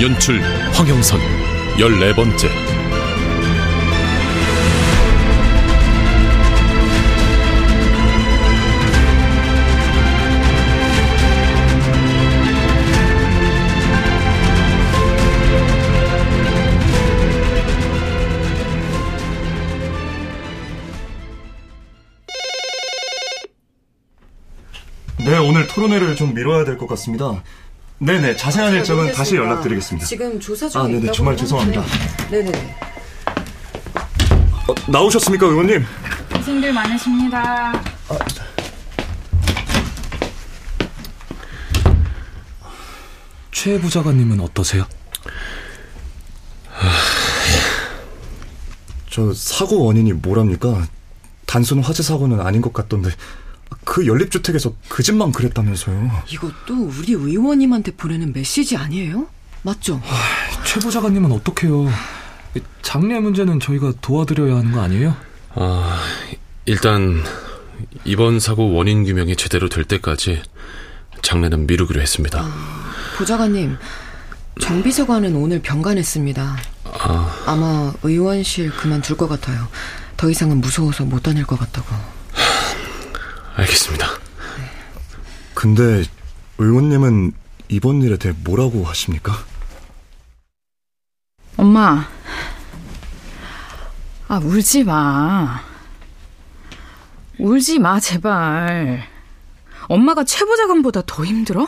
연출 황영선 14번째 네, 오늘 토론회를 좀 미뤄야 될 것 같습니다. 네네, 자세한 일정은 다시 연락드리겠습니다. 지금 조사 중에 아, 네네, 정말. 죄송합니다. 네네. 어, 나오셨습니까, 의원님? 고생들 많으십니다. 최 부자관님은 어떠세요? 저 사고 원인이 뭐랍니까? 단순 화재 사고는 아닌 것 같던데 그 연립주택에서 그 집만 그랬다면서요. 이것도 우리 의원님한테 보내는 메시지 아니에요? 맞죠? 최 부자관님은 어떡해요? 장례 문제는 저희가 도와드려야 하는 거 아니에요? 아, 일단 이번 사고 원인 규명이 제대로 될 때까지 장례는 미루기로 했습니다. 보좌관님, 정비서관은 오늘 병간했습니다. 아, 아마 의원실 그만둘 것 같아요. 더 이상은 무서워서 못 다닐 것 같다고. 알겠습니다. 근데 의원님은 이번 일에 대해 뭐라고 하십니까? 엄마. 아, 울지 마. 울지 마, 제발. 엄마가 최보자관보다 더 힘들어?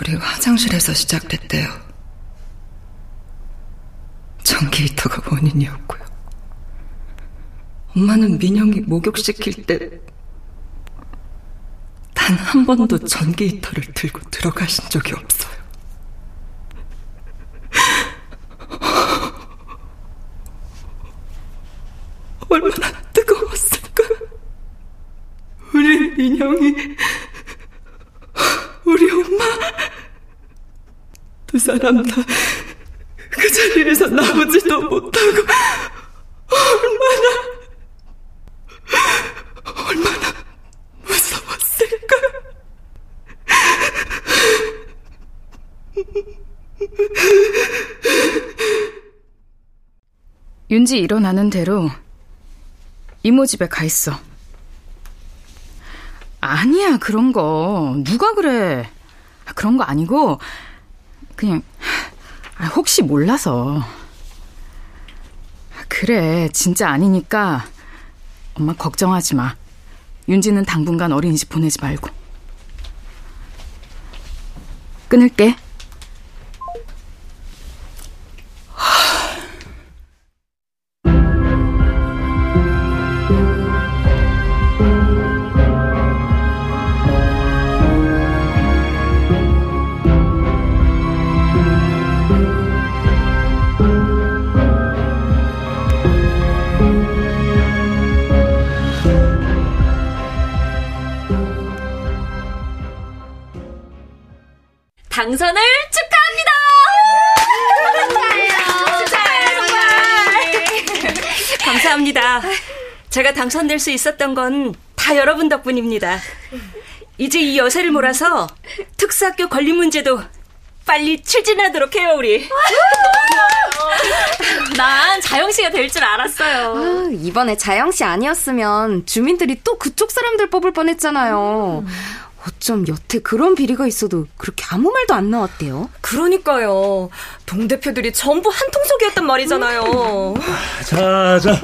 우리 화장실에서 시작됐대요. 전기 히터가 원인이었고요. 엄마는 민영이 목욕시킬 때 단 한 번도 전기 히터를 들고 들어가신 적이 없어요. 얼마나 뜨거웠을까? 우리 민영이 우리 엄마 두 사람 다 그 자리에서 나오지도 못하고 얼마나 얼마나 무서웠을까? 윤지 일어나는 대로 이모 집에 가 있어. 아니야, 그런 거. 누가 그래. 아, 그런 거 아니고, 그냥, 아, 혹시 몰라서. 아, 그래, 진짜 아니니까, 엄마 걱정하지 마. 윤지는 당분간 어린이집 보내지 말고. 끊을게. 당선을 축하합니다! 축하해요! 정말! 감사합니다. 제가 당선될 수 있었던 건 다 여러분 덕분입니다. 이제 이 여세를 몰아서 특수학교 관리 문제도 빨리 추진하도록 해요, 우리. 난 자영 씨가 될 줄 알았어요. 아, 이번에 자영 씨 아니었으면 주민들이 또 그쪽 사람들 뽑을 뻔했잖아요. 어쩜 여태 그런 비리가 있어도 그렇게 아무 말도 안 나왔대요. 그러니까요. 동대표들이 전부 한 통속이었단 말이잖아요. 자, 자,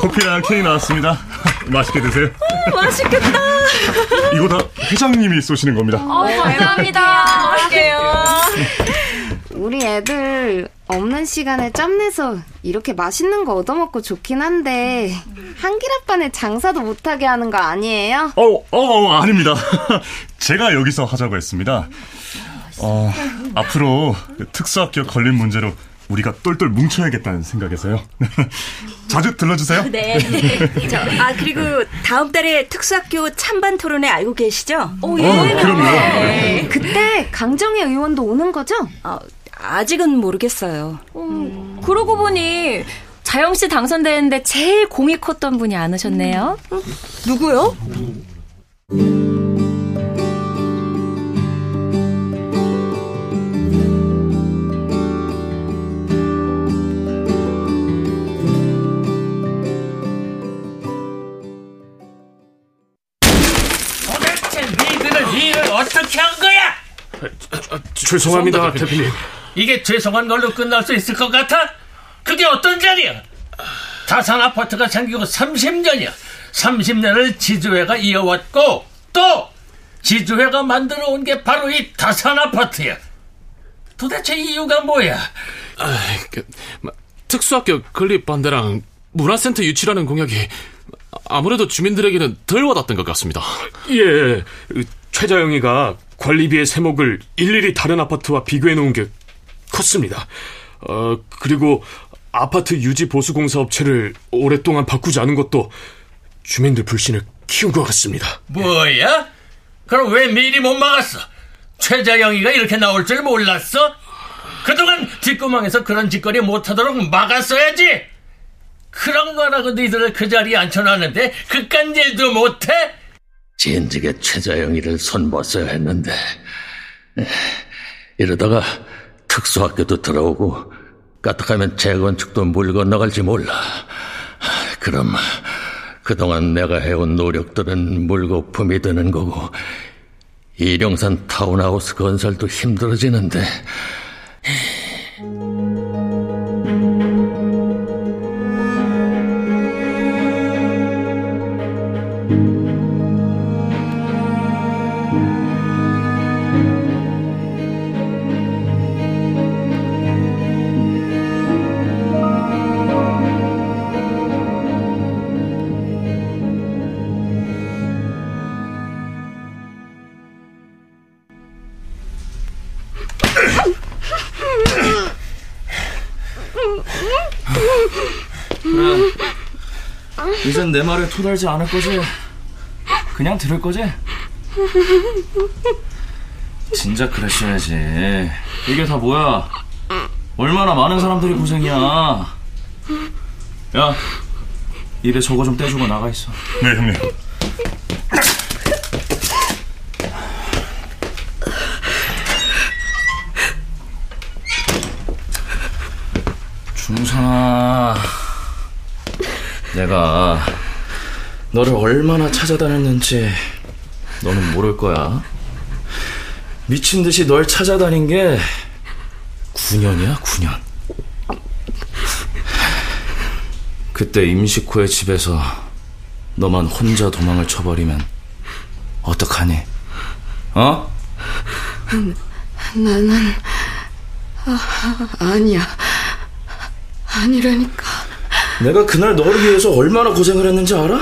커피랑 케이크 나왔습니다. 맛있게 드세요. 맛있겠다. 이거 다 회장님이 쏘시는 겁니다. 어, 감사합니다. 맛있게요. 우리 애들 없는 시간에 짬내서 이렇게 맛있는 거 얻어먹고 좋긴 한데 한길 아빠는 장사도 못하게 하는 거 아니에요? 어, 어, 어, 아닙니다. 제가 여기서 하자고 했습니다. 어, 앞으로 특수학교 걸린 문제로 우리가 똘똘 뭉쳐야겠다는 생각에서요. 자주 들러주세요. 네. 저, 아 그리고 다음 달에 특수학교 찬반 토론회 알고 계시죠? 오, 예. 어, 그럼요. 네. 그때 강정희 의원도 오는 거죠? 어, 아직은 모르겠어요. 음, 그러고 보니 자영 씨 당선되는데 제일 공이 컸던 분이 안 오셨네요. 음. 누구요? 도대체 니들은 일을 어떻게 한 거야? 죄송합니다, 대표님. 이게 죄송한 걸로 끝날 수 있을 것 같아? 그게 어떤 자리야? 다산 아파트가 생기고 30년이야. 30년을 지주회가 이어왔고 또 지주회가 만들어 온 게 바로 이 다산 아파트야. 도대체 이유가 뭐야? 아, 그, 마, 특수학교 건립 반대랑 문화센터 유치라는 공약이 아무래도 주민들에게는 덜 와닿던 것 같습니다. 예, 최자영이가 관리비의 세목을 일일이 다른 아파트와 비교해 놓은 게 컸습니다. 어, 그리고 아파트 유지 보수 공사 업체를 오랫동안 바꾸지 않은 것도 주민들 불신을 키운 것 같습니다. 뭐야? 그럼 왜 미리 못 막았어? 최자영이가 이렇게 나올 줄 몰랐어? 그동안 뒷구멍에서 그런 짓거리 못하도록 막았어야지. 그런 거라고 니들을 그 자리에 앉혀놨는데 그깟 일도 못해? 진즉에 최자영이를 손봤어야 했는데 이러다가 특수학교도 들어오고 까딱하면 재건축도 물 건너갈지 몰라. 그럼 그동안 내가 해온 노력들은 물거품이 되는 거고 일용산 타운하우스 건설도 힘들어지는데 이젠 내 말에 토달지 않을 거지? 그냥 들을 거지? 진작 그랬어야지. 이게 다 뭐야? 얼마나 많은 사람들이 고생이야. 야, 입에 저거 좀 떼주고 나가 있어. 네, 형님. 중산아, 내가 너를 얼마나 찾아다녔는지 너는 모를 거야. 미친 듯이 널 찾아다닌 게 9년이야, 9년. 그때 임식호의 집에서 너만 혼자 도망을 쳐버리면 어떡하니? 어? 나는 아, 아니야. 아니라니까. 내가 그날 너를 위해서 얼마나 고생을 했는지 알아?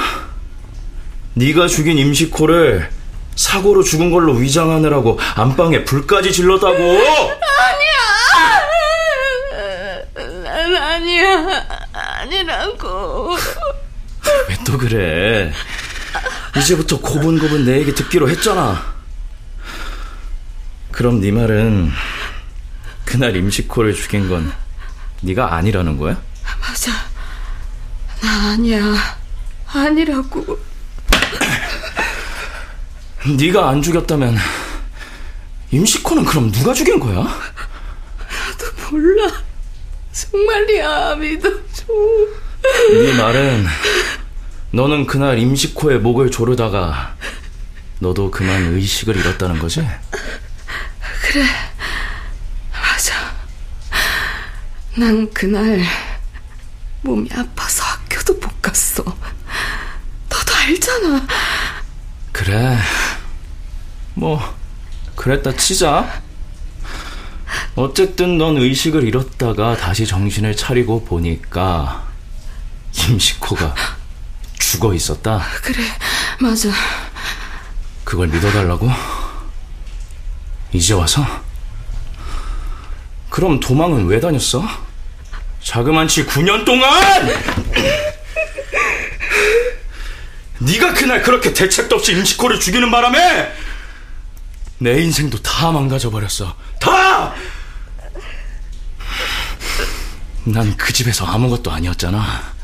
네가 죽인 임식호를 사고로 죽은 걸로 위장하느라고 안방에 불까지 질렀다고. 아니야. 난 아니야. 아니라고. 왜 또 그래? 이제부터 고분고분 내 얘기 듣기로 했잖아. 그럼 네 말은 그날 임식호를 죽인 건 네가 아니라는 거야? 맞아. 나 아니야. 아니라고. 네가 안 죽였다면 임식호는 그럼 누가 죽인 거야? 나도 몰라. 정말이야. 믿어줘. 네 말은 너는 그날 임식호의 목을 조르다가 너도 그만 의식을 잃었다는 거지? 그래. 맞아. 난 그날 몸이 아파서 갔어. 너도 알잖아. 그래. 뭐 그랬다 치자. 어쨌든 넌 의식을 잃었다가 다시 정신을 차리고 보니까 임식호가 죽어 있었다. 그래. 맞아. 그걸 믿어달라고? 이제 와서? 그럼 도망은 왜 다녔어? 자그만치 9년 동안! 네가 그날 그렇게 대책도 없이 임시코를 죽이는 바람에 내 인생도 다 망가져 버렸어. 다! 난 그 집에서 아무것도 아니었잖아.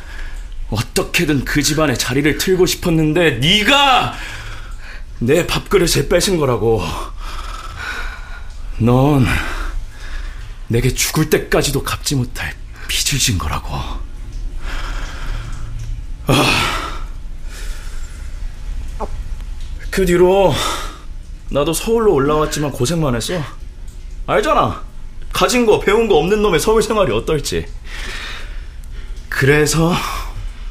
어떻게든 그 집안에 자리를 틀고 싶었는데 네가 내 밥그릇을 뺏은 거라고. 넌 내게 죽을 때까지도 갚지 못할 빚을 진 거라고. 아. 그 뒤로 나도 서울로 올라왔지만 고생만 했어. 알잖아. 가진 거, 배운 거 없는 놈의 서울 생활이 어떨지. 그래서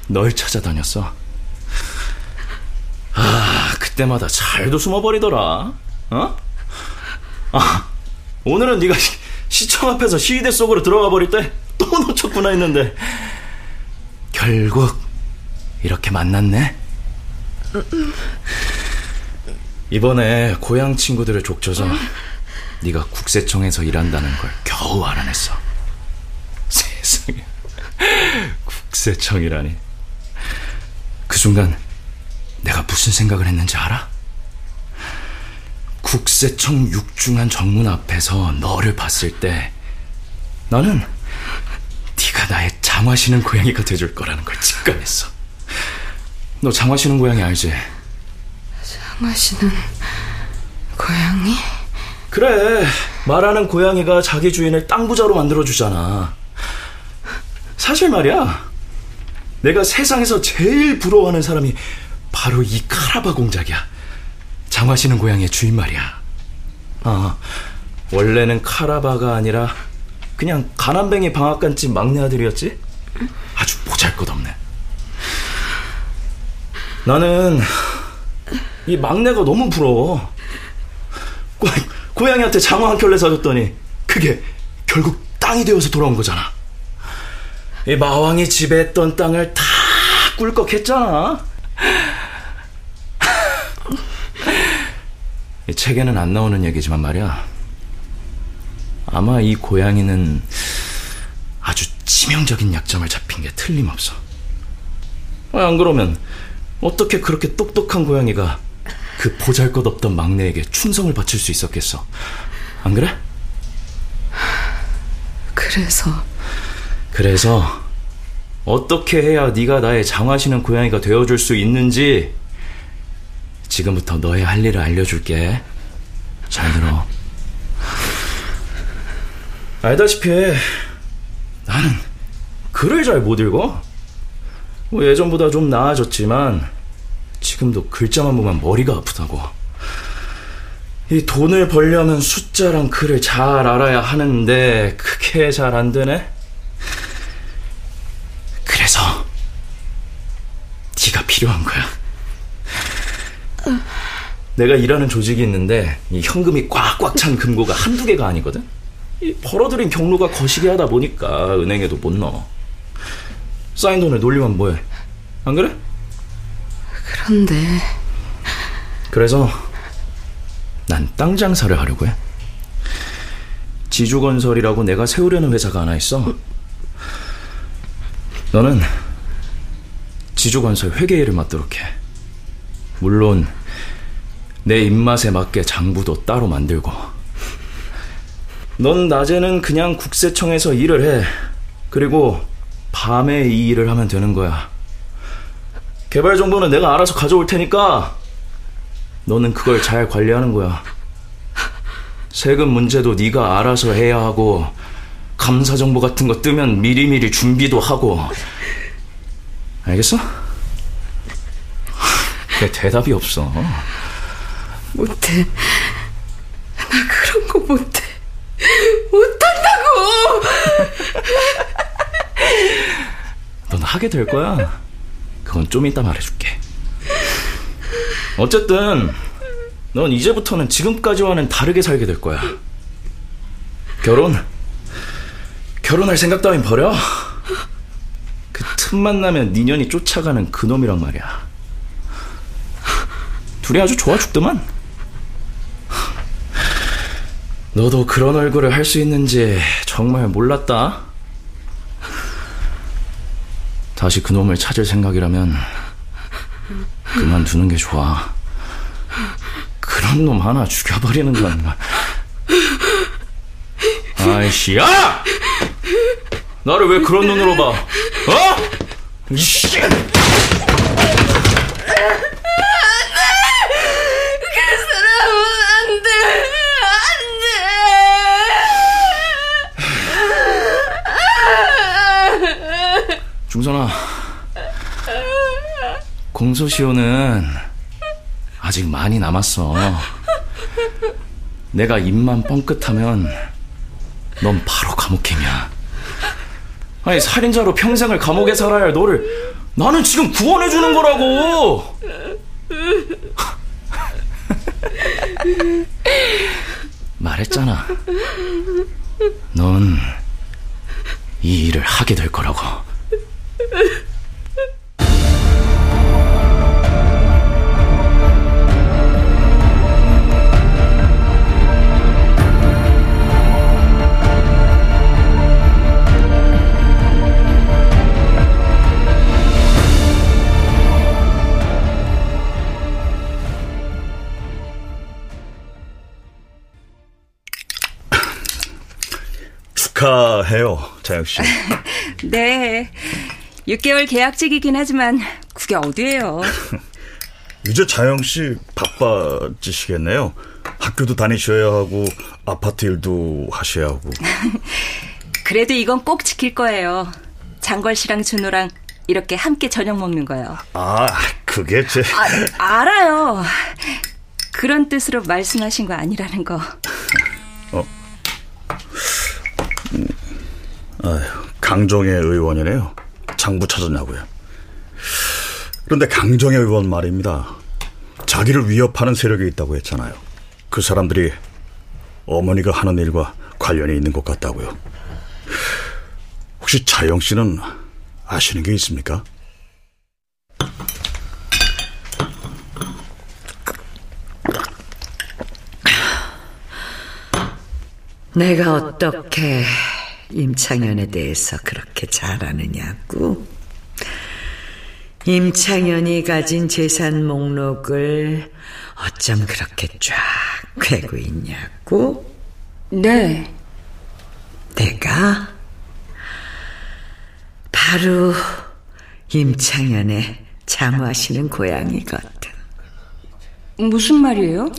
널 찾아다녔어. 아, 그때마다 잘도 숨어버리더라. 어? 아, 오늘은 네가 시, 시청 앞에서 시위대 속으로 들어가 버릴 때 또 놓쳤구나 했는데 결국 이렇게 만났네. 이번에 고향 친구들을 족쳐서 네가 국세청에서 일한다는 걸 겨우 알아냈어. 세상에 국세청이라니. 그 순간 내가 무슨 생각을 했는지 알아? 국세청 육중한 정문 앞에서 너를 봤을 때 나는 네가 나의 장화시는 고양이가 돼줄 거라는 걸 직감했어. 너 장화시는 고양이 알지? 장화시는 고양이? 그래 말하는 고양이가 자기 주인을 땅 부자로 만들어주잖아. 사실 말이야 내가 세상에서 제일 부러워하는 사람이 바로 이 카라바 공작이야. 장화시는 고양이의 주인 말이야. 아, 원래는 카라바가 아니라 그냥 가난뱅이 방앗간집 막내 아들이었지? 아주 보잘것없네. 나는 이 막내가 너무 부러워. 고, 고양이한테 장화 한 켤레 사줬더니 그게 결국 땅이 되어서 돌아온 거잖아. 이 마왕이 지배했던 땅을 다 꿀꺽했잖아. 이 책에는 안 나오는 얘기지만 말이야. 아마 이 고양이는 아주 치명적인 약점을 잡힌 게 틀림없어. 안 그러면 어떻게 그렇게 똑똑한 고양이가 그 보잘 것 없던 막내에게 충성을 바칠 수 있었겠어? 안 그래? 그래서 그래서 어떻게 해야 네가 나의 장화시는 고양이가 되어줄 수 있는지 지금부터 너의 할 일을 알려줄게. 잘 들어. 알다시피 나는 글을 잘 못 읽어. 뭐 예전보다 좀 나아졌지만 지금도 글자만 보면 머리가 아프다고. 이 돈을 벌려면 숫자랑 글을 잘 알아야 하는데 그게 잘 안 되네. 그래서 네가 필요한 거야. 내가 일하는 조직이 있는데 이 현금이 꽉꽉 찬 금고가 한두 개가 아니거든. 이 벌어들인 경로가 거시기 하다 보니까 은행에도 못 넣어. 쌓인 돈을 놀리면 뭐해? 안 그래? 그런데 그래서 난 땅 장사를 하려고 해. 지주건설이라고 내가 세우려는 회사가 하나 있어. 너는 지주건설 회계 일을 맡도록 해. 물론 내 입맛에 맞게 장부도 따로 만들고. 넌 낮에는 그냥 국세청에서 일을 해. 그리고 밤에 이 일을 하면 되는 거야. 개발 정보는 내가 알아서 가져올 테니까 너는 그걸 잘 관리하는 거야. 세금 문제도 네가 알아서 해야 하고 감사 정보 같은 거 뜨면 미리미리 준비도 하고. 알겠어? 왜 대답이 없어? 못해. 나 그런 거 못해. 못한다고! 넌 하게 될 거야. 그건 좀 이따 말해줄게. 어쨌든 넌 이제부터는 지금까지와는 다르게 살게 될 거야. 결혼? 결혼할 생각 따윈 버려. 그 틈만 나면 니년이 쫓아가는 그놈이란 말이야. 둘이 아주 좋아 죽더만. 너도 그런 얼굴을 할 수 있는지 정말 몰랐다. 다시 그놈을 찾을 생각이라면 그만두는 게 좋아. 그런 놈 하나 죽여버리는 건. 아이씨, 야! 나를 왜 그런 눈으로 봐? 어? 이씨! 공소시효는 아직 많이 남았어. 내가 입만 뻥끗하면 넌 바로 감옥행이야. 아니 살인자로 평생을 감옥에 살아야 할 너를 나는 지금 구원해 주는 거라고. 말했잖아. 넌 이 일을 하게 될 거라고. 씨. 네. 6개월 계약직이긴 하지만 그게 어디예요. 이제 자영 씨 바빠지시겠네요. 학교도 다니셔야 하고 아파트 일도 하셔야 하고. 그래도 이건 꼭 지킬 거예요. 장걸 씨랑 준호랑 이렇게 함께 저녁 먹는 거요. 아, 그게 제. 아, 알아요. 그런 뜻으로 말씀하신 거 아니라는 거. 어. 음, 아유, 강정의 의원이네요. 장부 찾았냐고요. 그런데 강정의 의원 말입니다. 자기를 위협하는 세력이 있다고 했잖아요. 그 사람들이 어머니가 하는 일과 관련이 있는 것 같다고요. 혹시 자영 씨는 아시는 게 있습니까? 내가 어떻게 임창현에 대해서 그렇게 잘 아느냐고? 임창현이 가진 재산 목록을 어쩜 그렇게 쫙 꿰고 있냐고? 네. 내가 바로 임창현의 자무하시는 고양이거든. 무슨 말이에요?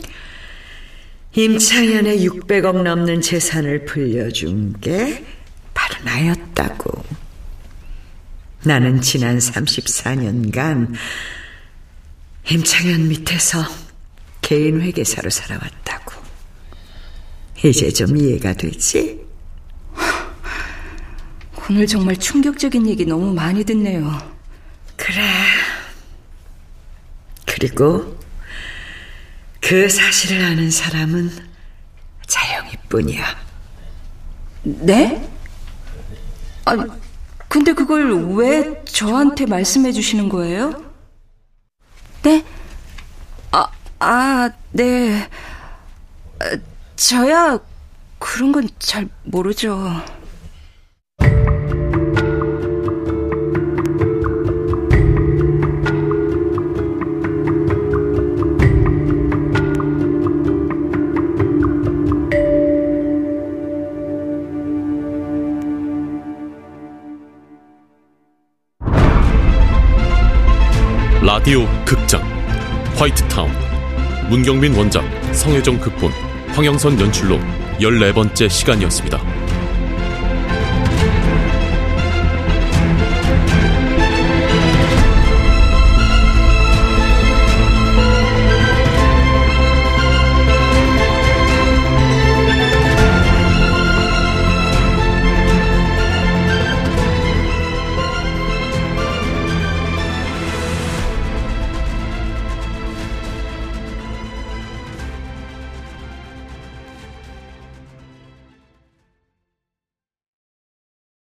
임창현의 600억 넘는 재산을 불려준 게 나였다고. 나는 지난 34년간 임창현 밑에서 개인 회계사로 살아왔다고. 이제 좀 이해가 되지? 오늘 정말 충격적인 얘기 너무 많이 듣네요. 그래. 그리고 그 사실을 아는 사람은 자영이뿐이야. 네? 아, 근데 그걸 왜 저한테 말씀해 주시는 거예요? 네? 아, 아, 네. 아, 저야 그런 건 잘 모르죠. 라디오 극장 화이트타운 문경민 원작 성혜정 극본 황영선 연출로 14번째 시간이었습니다.